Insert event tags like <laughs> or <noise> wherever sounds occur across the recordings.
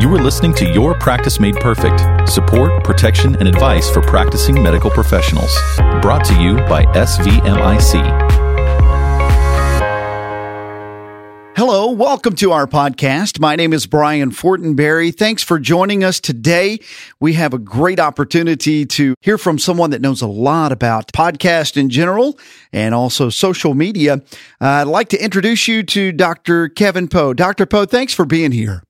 You are listening to Your Practice Made Perfect support, protection, and advice for practicing medical professionals. Brought to you by SVMIC. Hello, welcome to our podcast. My name is Brian Fortenberry. Thanks for joining us today. We have a great opportunity to hear from someone that knows a lot about podcast in general and also social media. Uh, I'd like to introduce you to Dr. Kevin Pho. Dr. Pho, thanks for being here.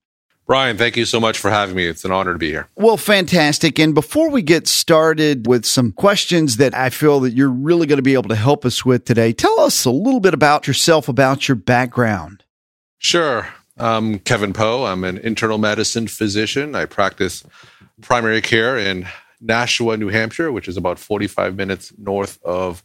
Brian, thank you so much for having me. It's an honor to be here. Well, fantastic. And before we get started with some questions that I feel that you're really going to be able to help us with today, tell us a little bit about yourself, about your background. Sure. I'm Kevin Pho. I'm an internal medicine physician. I practice primary care in Nashua, New Hampshire, which is about 45 minutes north of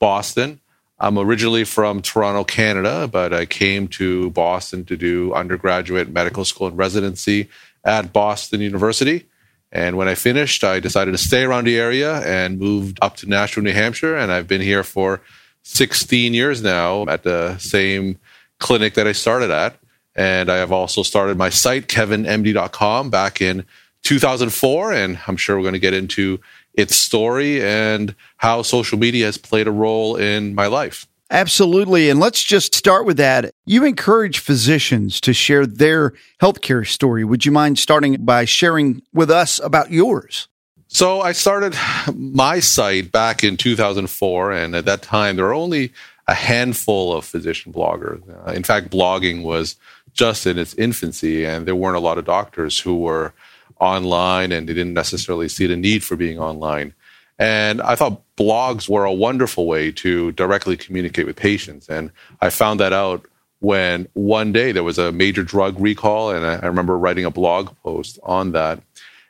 Boston. I'm originally from Toronto, Canada, but I came to Boston to do undergraduate medical school and residency at Boston University. And when I finished, I decided to stay around the area and moved up to Nashua, New Hampshire. And I've been here for 16 years now at the same clinic that I started at. And I have also started my site, kevinmd.com, back in 2004. And I'm sure we're going to get into its story and how social media has played a role in my life. Absolutely. And let's just start with that. You encourage physicians to share their healthcare story. Would you mind starting by sharing with us about yours? So I started my site back in 2004. And at that time, there were only a handful of physician bloggers. Uh, in fact, blogging was just in its infancy, and there weren't a lot of doctors who were online and they didn't necessarily see the need for being online. And I thought blogs were a wonderful way to directly communicate with patients. And I found that out when one day there was a major drug recall, and I, remember writing a blog post on that.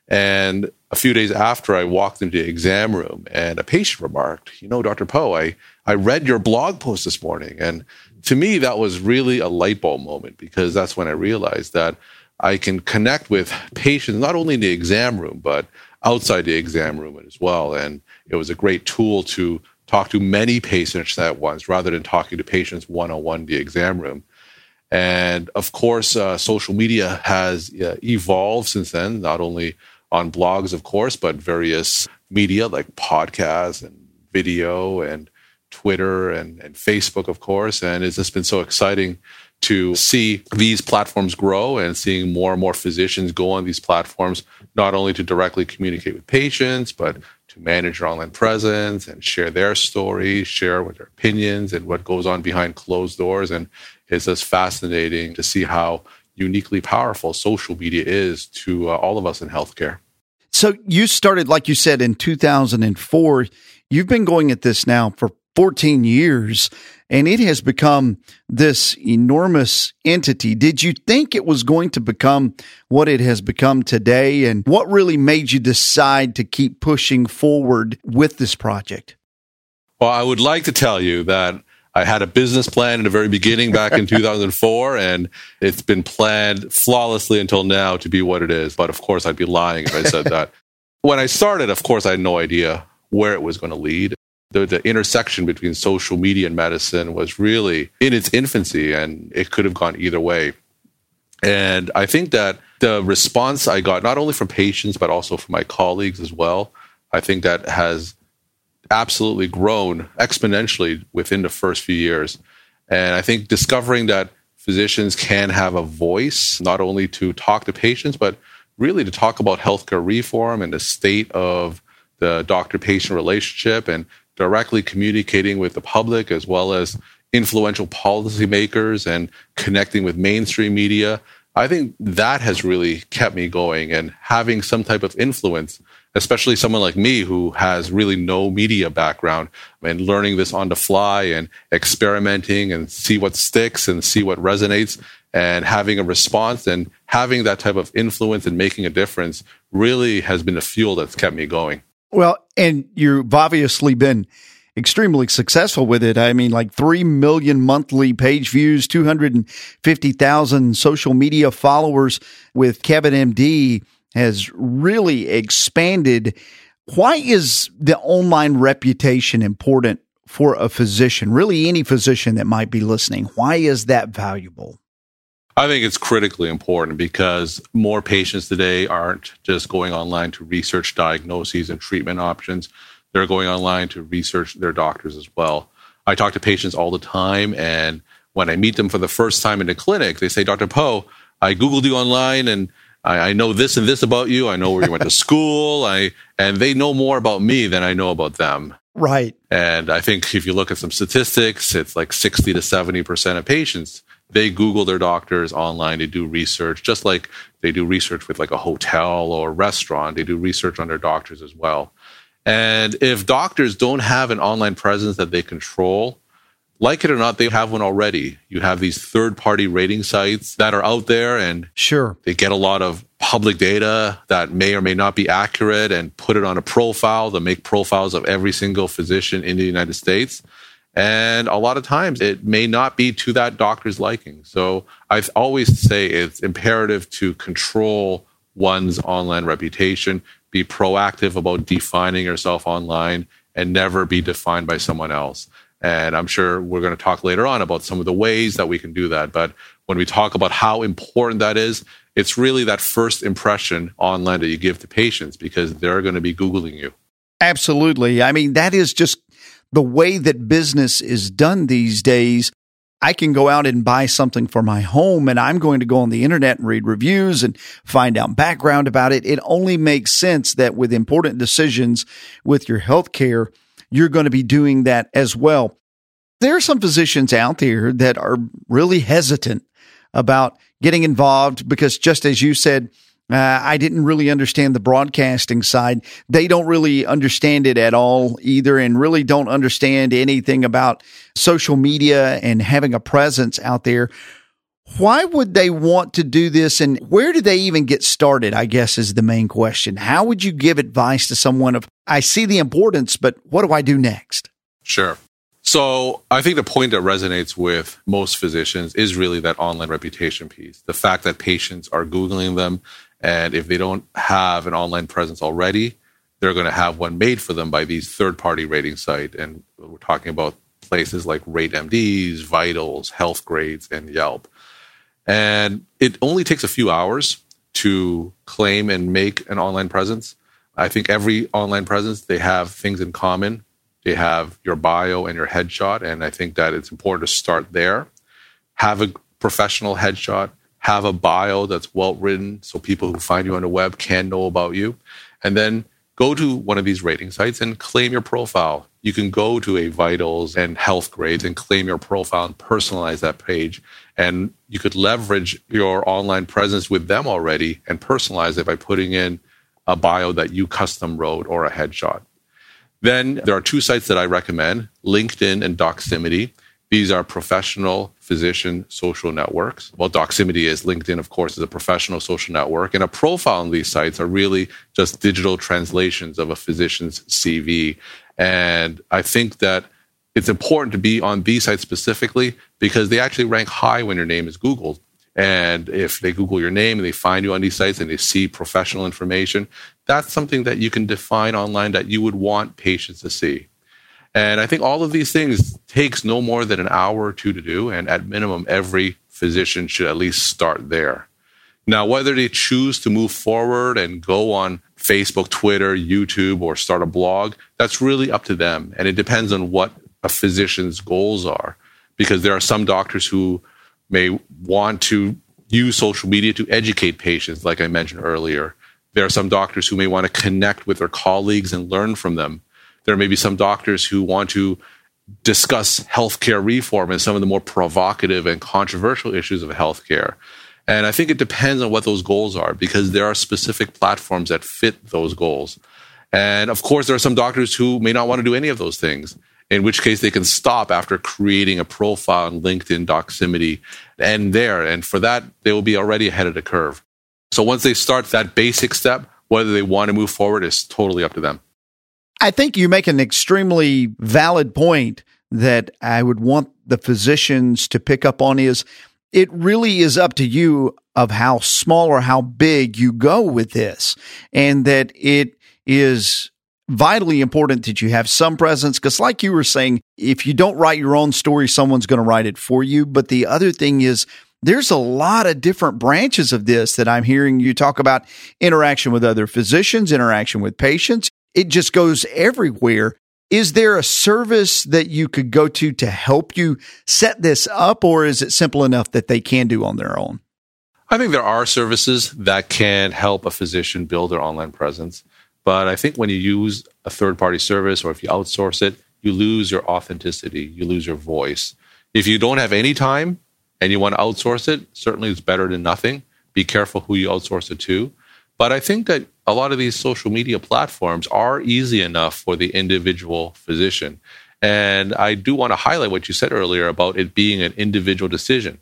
And a few days after, I walked into the exam room, and a patient remarked, "You know, Dr. Pho, I I read your blog post this morning." And to me, that was really a light bulb moment because that's when I realized that I can connect with patients not only in the exam room, but outside the exam room as well. And it was a great tool to talk to many patients at once rather than talking to patients one on one in the exam room. And of course, uh, social media has uh, evolved since then, not only on blogs, of course, but various media like podcasts and video and Twitter and, and Facebook, of course. And it's just been so exciting to see these platforms grow and seeing more and more physicians go on these platforms, not only to directly communicate with patients, but to manage their online presence and share their stories, share what their opinions and what goes on behind closed doors. And it's just fascinating to see how uniquely powerful social media is to uh, all of us in healthcare. So you started, like you said, in 2004. You've been going at this now for 14 years and it has become this enormous entity. Did you think it was going to become what it has become today? And what really made you decide to keep pushing forward with this project? Well, I would like to tell you that I had a business plan in the very beginning back in <laughs> 2004, and it's been planned flawlessly until now to be what it is. But of course, I'd be lying if I said that. <laughs> when I started, of course, I had no idea where it was going to lead the, the intersection between social media and medicine was really in its infancy and it could have gone either way. And I think that the response I got, not only from patients, but also from my colleagues as well, I think that has absolutely grown exponentially within the first few years. And I think discovering that physicians can have a voice, not only to talk to patients, but really to talk about healthcare reform and the state of the doctor patient relationship and directly communicating with the public as well as influential policymakers and connecting with mainstream media. I think that has really kept me going and having some type of influence, especially someone like me who has really no media background and learning this on the fly and experimenting and see what sticks and see what resonates and having a response and having that type of influence and making a difference really has been the fuel that's kept me going. Well, and you've obviously been extremely successful with it. I mean, like 3 million monthly page views, 250,000 social media followers with Kevin MD has really expanded. Why is the online reputation important for a physician? Really, any physician that might be listening. Why is that valuable? I think it's critically important because more patients today aren't just going online to research diagnoses and treatment options. They're going online to research their doctors as well. I talk to patients all the time, and when I meet them for the first time in the clinic, they say, Dr. Pho, I Googled you online and I, I, know this and this about you. I know where you went to <laughs> school. I and they know more about me than I know about them. Right. And I think if you look at some statistics, it's like 60 to 70% of patients, they Google their doctors online to do research, just like they do research with like a hotel or a restaurant. They do research on their doctors as well. And if doctors don't have an online presence that they control, like it or not, they have one already. You have these third party rating sites that are out there and sure they get a lot of public data that may or may not be accurate and put it on a profile to make profiles of every single physician in the United States. And a lot of times it may not be to that doctor's liking. So I always say it's imperative to control one's online reputation, be proactive about defining yourself online, and never be defined by someone else. And I'm sure we're going to talk later on about some of the ways that we can do that. But when we talk about how important that is, it's really that first impression online that you give to patients because they're going to be Googling you. Absolutely. I mean, that is just the way that business is done these days. I can go out and buy something for my home and I'm going to go on the internet and read reviews and find out background about it. It only makes sense that with important decisions with your healthcare, you're going to be doing that as well. There are some physicians out there that are really hesitant about getting involved because, just as you said, uh, I didn't really understand the broadcasting side. They don't really understand it at all either, and really don't understand anything about social media and having a presence out there. Why would they want to do this and where do they even get started? I guess is the main question. How would you give advice to someone of, I see the importance, but what do I do next? Sure. So I think the point that resonates with most physicians is really that online reputation piece. The fact that patients are Googling them. And if they don't have an online presence already, they're going to have one made for them by these third party rating site. And we're talking about places like RateMDs, Vitals, Healthgrades, and Yelp. And it only takes a few hours to claim and make an online presence. I think every online presence, they have things in common. They have your bio and your headshot. And I think that it's important to start there. Have a professional headshot, have a bio that's well written so people who find you on the web can know about you. And then go to one of these rating sites and claim your profile. You can go to a Vitals and Healthgrades and claim your profile and personalize that page. And you could leverage your online presence with them already and personalize it by putting in a bio that you custom wrote or a headshot. Then there are two sites that I recommend LinkedIn and Doximity. These are professional physician social networks. Well, Doximity is LinkedIn, of course, is a professional social network. And a profile on these sites are really just digital translations of a physician's CV. And I think that it's important to be on these sites specifically because they actually rank high when your name is Googled. And if they Google your name and they find you on these sites and they see professional information, that's something that you can define online that you would want patients to see. And I think all of these things takes no more than an hour or two to do. And at minimum, every physician should at least start there. Now, whether they choose to move forward and go on Facebook, Twitter, YouTube, or start a blog, that's really up to them. And it depends on what a physician's goals are. Because there are some doctors who may want to use social media to educate patients, like I mentioned earlier. There are some doctors who may want to connect with their colleagues and learn from them. There may be some doctors who want to discuss healthcare reform and some of the more provocative and controversial issues of healthcare. And I think it depends on what those goals are because there are specific platforms that fit those goals. And of course, there are some doctors who may not want to do any of those things, in which case they can stop after creating a profile on LinkedIn, Doximity, and there. And for that, they will be already ahead of the curve. So once they start that basic step, whether they want to move forward is totally up to them. I think you make an extremely valid point that I would want the physicians to pick up on is it really is up to you of how small or how big you go with this and that it is vitally important that you have some presence because like you were saying if you don't write your own story someone's going to write it for you but the other thing is there's a lot of different branches of this that I'm hearing you talk about interaction with other physicians, interaction with patients. It just goes everywhere. Is there a service that you could go to to help you set this up, or is it simple enough that they can do on their own? I think there are services that can help a physician build their online presence. But I think when you use a third party service or if you outsource it, you lose your authenticity, you lose your voice. If you don't have any time and you want to outsource it, certainly it's better than nothing. Be careful who you outsource it to. But I think that a lot of these social media platforms are easy enough for the individual physician. And I do want to highlight what you said earlier about it being an individual decision.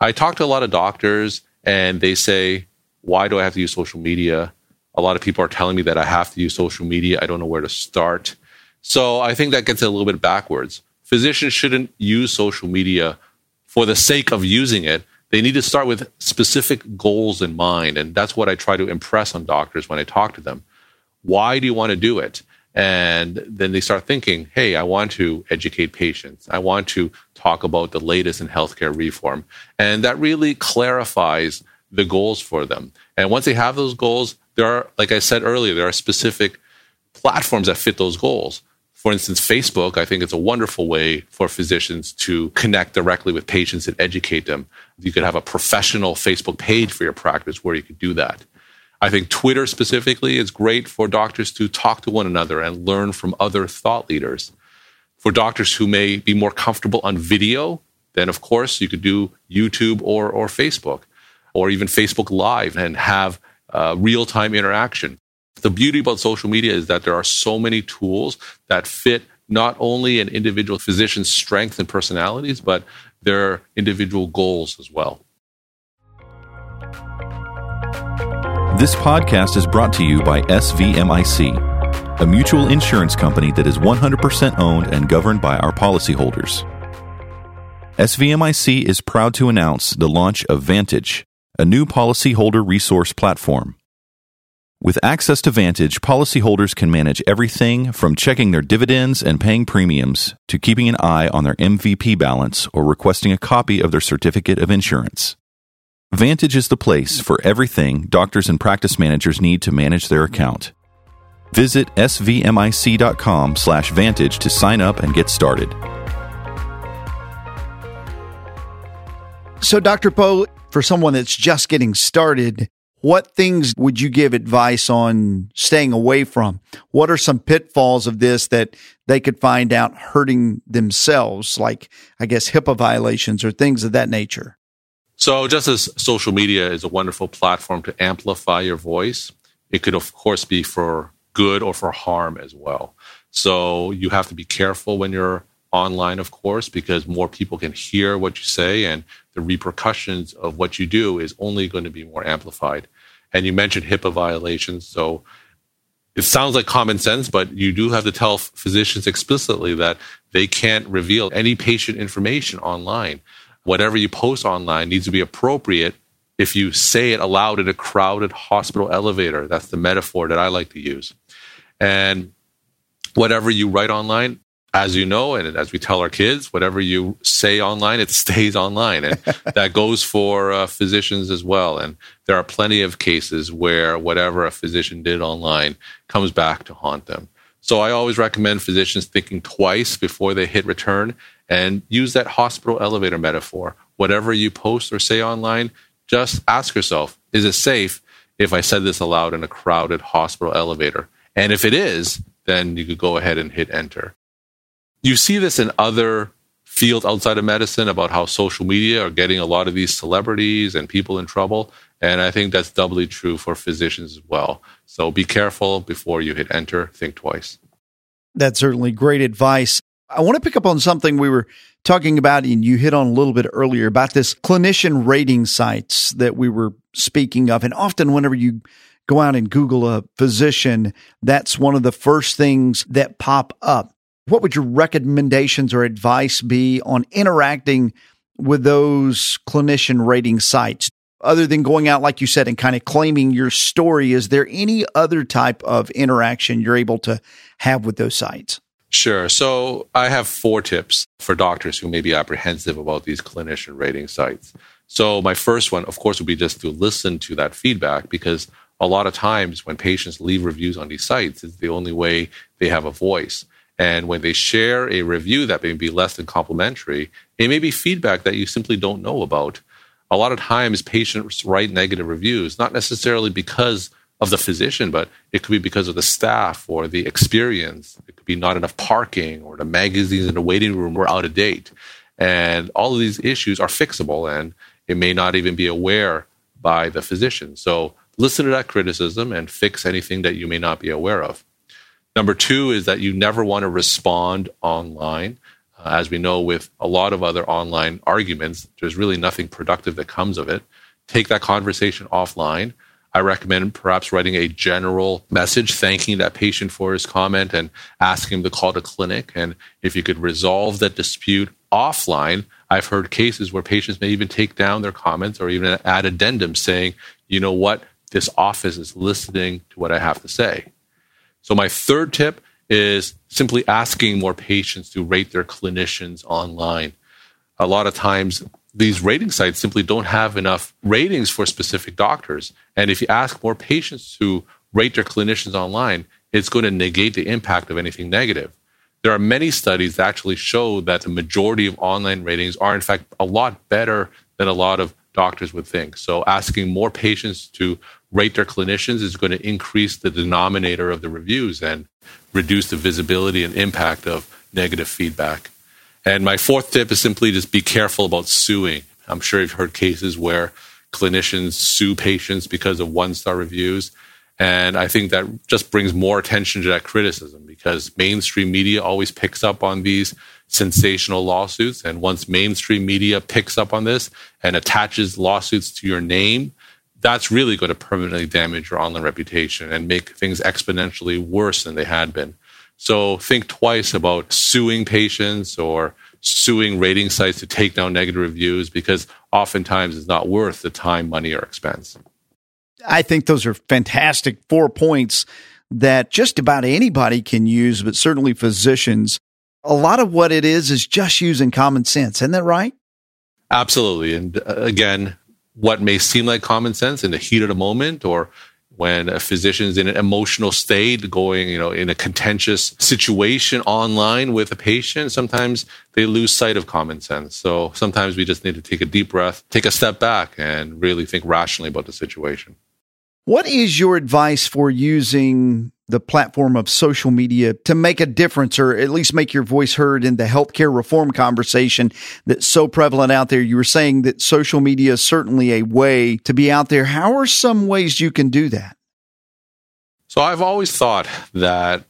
I talk to a lot of doctors and they say, Why do I have to use social media? A lot of people are telling me that I have to use social media. I don't know where to start. So I think that gets a little bit backwards. Physicians shouldn't use social media for the sake of using it, they need to start with specific goals in mind. And that's what I try to impress on doctors when I talk to them. Why do you want to do it? And then they start thinking, hey, I want to educate patients. I want to talk about the latest in healthcare reform. And that really clarifies the goals for them. And once they have those goals, there are, like I said earlier, there are specific platforms that fit those goals. For instance, Facebook, I think it's a wonderful way for physicians to connect directly with patients and educate them. You could have a professional Facebook page for your practice where you could do that. I think Twitter specifically is great for doctors to talk to one another and learn from other thought leaders. For doctors who may be more comfortable on video, then of course you could do YouTube or, or Facebook or even Facebook Live and have uh, real time interaction. The beauty about social media is that there are so many tools that fit not only an individual physician's strengths and personalities, but their individual goals as well. This podcast is brought to you by SVMIC, a mutual insurance company that is 100% owned and governed by our policyholders. SVMIC is proud to announce the launch of Vantage, a new policyholder resource platform. With access to Vantage, policyholders can manage everything from checking their dividends and paying premiums to keeping an eye on their MVP balance or requesting a copy of their certificate of insurance. Vantage is the place for everything doctors and practice managers need to manage their account. Visit svmic.com/vantage to sign up and get started. So Dr. Pho, for someone that's just getting started, what things would you give advice on staying away from? What are some pitfalls of this that they could find out hurting themselves, like, I guess, HIPAA violations or things of that nature? So, just as social media is a wonderful platform to amplify your voice, it could, of course, be for good or for harm as well. So, you have to be careful when you're online, of course, because more people can hear what you say and the repercussions of what you do is only going to be more amplified. And you mentioned HIPAA violations. So it sounds like common sense, but you do have to tell physicians explicitly that they can't reveal any patient information online. Whatever you post online needs to be appropriate if you say it aloud in a crowded hospital elevator. That's the metaphor that I like to use. And whatever you write online, as you know, and as we tell our kids, whatever you say online, it <laughs> stays online. And <laughs> that goes for uh, physicians as well. And there are plenty of cases where whatever a physician did online comes back to haunt them. So I always recommend physicians thinking twice before they hit return and use that hospital elevator metaphor. Whatever you post or say online, just ask yourself, is it safe if I said this aloud in a crowded hospital elevator? And if it is, then you could go ahead and hit enter. You see this in other fields outside of medicine about how social media are getting a lot of these celebrities and people in trouble. And I think that's doubly true for physicians as well. So be careful before you hit enter, think twice. That's certainly great advice. I want to pick up on something we were talking about, and you hit on a little bit earlier about this clinician rating sites that we were speaking of. And often, whenever you go out and Google a physician, that's one of the first things that pop up. What would your recommendations or advice be on interacting with those clinician rating sites? Other than going out, like you said, and kind of claiming your story, is there any other type of interaction you're able to have with those sites? Sure. So I have four tips for doctors who may be apprehensive about these clinician rating sites. So, my first one, of course, would be just to listen to that feedback because a lot of times when patients leave reviews on these sites, it's the only way they have a voice. And when they share a review that may be less than complimentary, it may be feedback that you simply don't know about. A lot of times, patients write negative reviews, not necessarily because of the physician, but it could be because of the staff or the experience. It could be not enough parking or the magazines in the waiting room were out of date. And all of these issues are fixable and it may not even be aware by the physician. So listen to that criticism and fix anything that you may not be aware of. Number two is that you never want to respond online. Uh, as we know, with a lot of other online arguments, there's really nothing productive that comes of it. Take that conversation offline. I recommend perhaps writing a general message thanking that patient for his comment and asking him to call the clinic. And if you could resolve that dispute offline, I've heard cases where patients may even take down their comments or even add addendum saying, you know what, this office is listening to what I have to say. So, my third tip is simply asking more patients to rate their clinicians online. A lot of times, these rating sites simply don't have enough ratings for specific doctors. And if you ask more patients to rate their clinicians online, it's going to negate the impact of anything negative. There are many studies that actually show that the majority of online ratings are, in fact, a lot better than a lot of doctors would think. So, asking more patients to rate their clinicians is going to increase the denominator of the reviews and reduce the visibility and impact of negative feedback. And my fourth tip is simply just be careful about suing. I'm sure you've heard cases where clinicians sue patients because of one star reviews. And I think that just brings more attention to that criticism because mainstream media always picks up on these sensational lawsuits. And once mainstream media picks up on this and attaches lawsuits to your name, that's really going to permanently damage your online reputation and make things exponentially worse than they had been. So think twice about suing patients or suing rating sites to take down negative reviews because oftentimes it's not worth the time, money, or expense. I think those are fantastic four points that just about anybody can use, but certainly physicians. A lot of what it is is just using common sense. Isn't that right? Absolutely. And uh, again, what may seem like common sense in the heat of the moment or when a physician's in an emotional state going you know in a contentious situation online with a patient sometimes they lose sight of common sense. So sometimes we just need to take a deep breath take a step back and really think rationally about the situation. What is your advice for using the platform of social media to make a difference or at least make your voice heard in the healthcare reform conversation that's so prevalent out there? You were saying that social media is certainly a way to be out there. How are some ways you can do that? So I've always thought that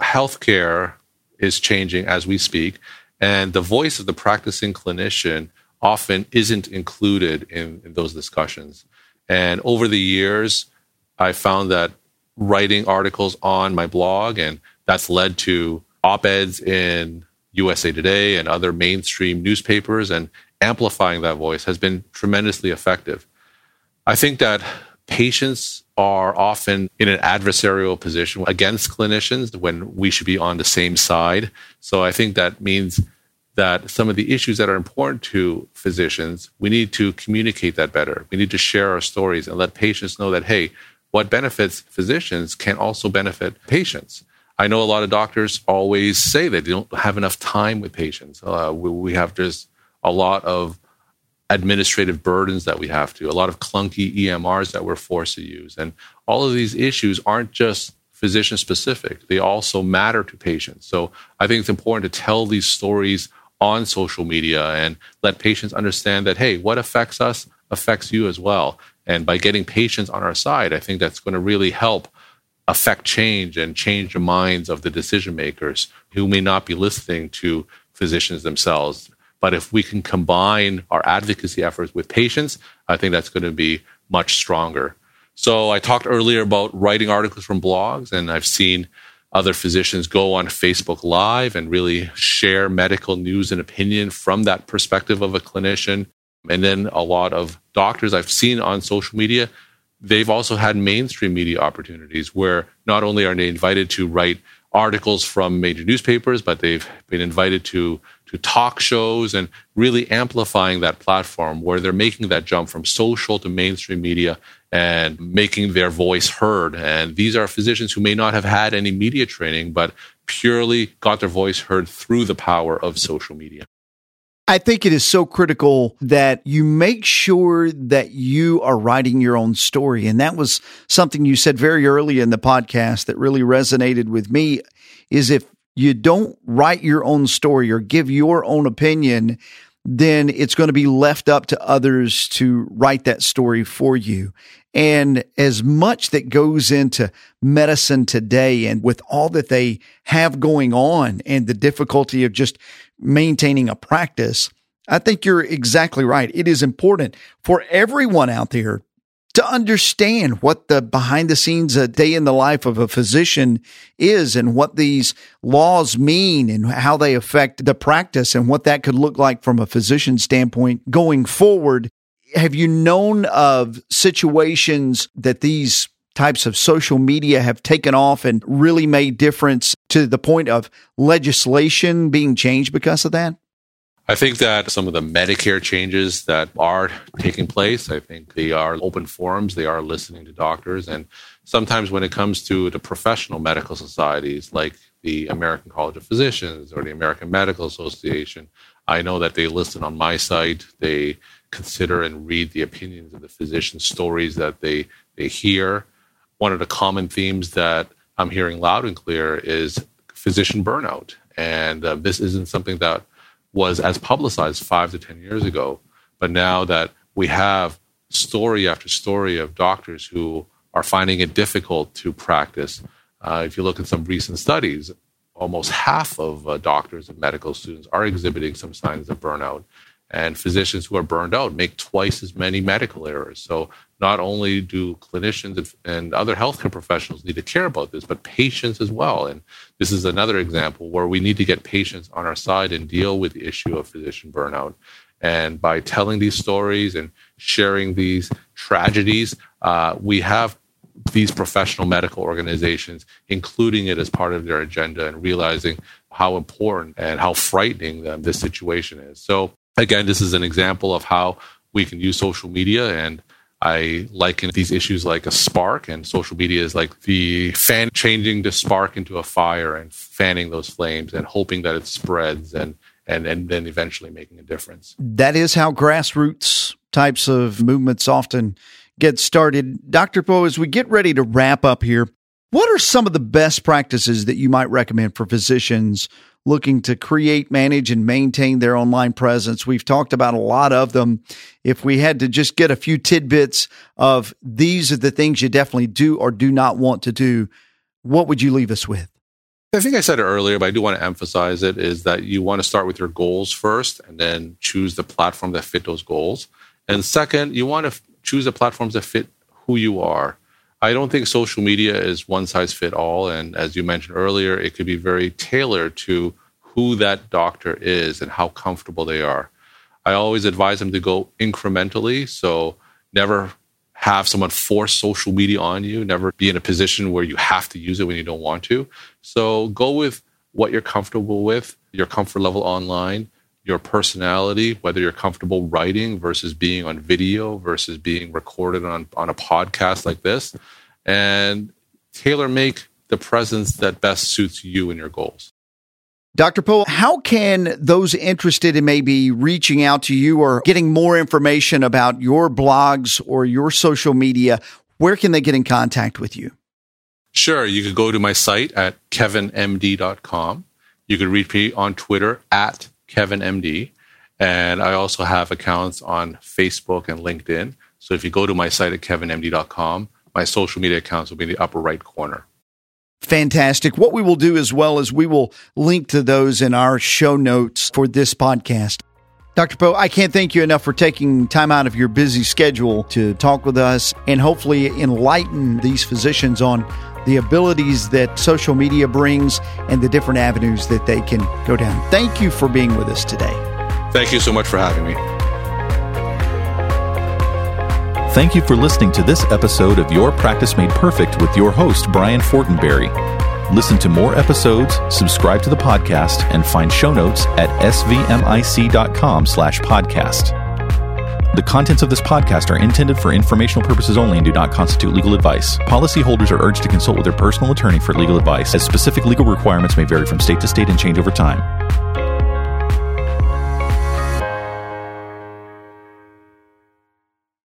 healthcare is changing as we speak, and the voice of the practicing clinician often isn't included in, in those discussions. And over the years, I found that writing articles on my blog, and that's led to op eds in USA Today and other mainstream newspapers, and amplifying that voice has been tremendously effective. I think that patients are often in an adversarial position against clinicians when we should be on the same side. So I think that means that some of the issues that are important to physicians, we need to communicate that better. We need to share our stories and let patients know that, hey, what benefits physicians can also benefit patients. I know a lot of doctors always say that they don't have enough time with patients. Uh, we, we, have just a lot of administrative burdens that we have to, a lot of clunky EMRs that we're forced to use. And all of these issues aren't just physician specific, they also matter to patients. So I think it's important to tell these stories on social media and let patients understand that, hey, what affects us affects you as well. And by getting patients on our side, I think that's going to really help affect change and change the minds of the decision makers who may not be listening to physicians themselves. But if we can combine our advocacy efforts with patients, I think that's going to be much stronger. So I talked earlier about writing articles from blogs, and I've seen other physicians go on Facebook Live and really share medical news and opinion from that perspective of a clinician. And then a lot of doctors I've seen on social media, they've also had mainstream media opportunities where not only are they invited to write articles from major newspapers, but they've been invited to to talk shows and really amplifying that platform where they're making that jump from social to mainstream media and making their voice heard. And these are physicians who may not have had any media training, but purely got their voice heard through the power of social media. I think it is so critical that you make sure that you are writing your own story. And that was something you said very early in the podcast that really resonated with me is if you don't write your own story or give your own opinion, then it's going to be left up to others to write that story for you. And as much that goes into medicine today and with all that they have going on and the difficulty of just maintaining a practice, I think you're exactly right. It is important for everyone out there to understand what the behind the scenes a day in the life of a physician is and what these laws mean and how they affect the practice and what that could look like from a physician standpoint going forward. Have you known of situations that these types of social media have taken off and really made difference to the point of legislation being changed because of that? I think that some of the Medicare changes that are taking place, I think they are open forums, they are listening to doctors. And sometimes when it comes to the professional medical societies like the American College of Physicians or the American Medical Association, I know that they listen on my site. They consider and read the opinions of the physician stories that they, they hear. One of the common themes that I'm hearing loud and clear is physician burnout. And uh, this isn't something that was as publicized five to 10 years ago. But now that we have story after story of doctors who are finding it difficult to practice, uh, if you look at some recent studies, almost half of uh, doctors and medical students are exhibiting some signs of burnout. And physicians who are burned out make twice as many medical errors. So not only do clinicians and other healthcare professionals need to care about this, but patients as well. And this is another example where we need to get patients on our side and deal with the issue of physician burnout. And by telling these stories and sharing these tragedies, uh, we have these professional medical organizations including it as part of their agenda and realizing how important and how frightening um, this situation is. So again, this is an example of how we can use social media and I liken these issues like a spark, and social media is like the fan changing the spark into a fire and fanning those flames and hoping that it spreads and and and then eventually making a difference. That is how grassroots types of movements often get started. Dr. Pho, as we get ready to wrap up here, what are some of the best practices that you might recommend for physicians looking to create, manage, and maintain their online presence. We've talked about a lot of them. If we had to just get a few tidbits of these are the things you definitely do or do not want to do, what would you leave us with? I think I said it earlier, but I do want to emphasize it is that you want to start with your goals first and then choose the platform that fit those goals. And second, you want to f- choose the platforms that fit who you are. I don't think social media is one size fit all. And as you mentioned earlier, it could be very tailored to who that doctor is and how comfortable they are. I always advise them to go incrementally. So never have someone force social media on you, never be in a position where you have to use it when you don't want to. So go with what you're comfortable with, your comfort level online, your personality, whether you're comfortable writing versus being on video versus being recorded on, on a podcast like this, and tailor make the presence that best suits you and your goals. Dr. Pho, how can those interested in maybe reaching out to you or getting more information about your blogs or your social media, where can they get in contact with you? Sure. You could go to my site at kevinmd.com. You could reach me on Twitter at KevinMD. And I also have accounts on Facebook and LinkedIn. So if you go to my site at kevinmd.com, my social media accounts will be in the upper right corner. Fantastic. What we will do as well is we will link to those in our show notes for this podcast. Dr. Pho, I can't thank you enough for taking time out of your busy schedule to talk with us and hopefully enlighten these physicians on the abilities that social media brings and the different avenues that they can go down. Thank you for being with us today. Thank you so much for having me. Thank you for listening to this episode of Your Practice Made Perfect with your host, Brian Fortenberry. Listen to more episodes, subscribe to the podcast, and find show notes at svmic.com slash podcast. The contents of this podcast are intended for informational purposes only and do not constitute legal advice. Policyholders are urged to consult with their personal attorney for legal advice, as specific legal requirements may vary from state to state and change over time.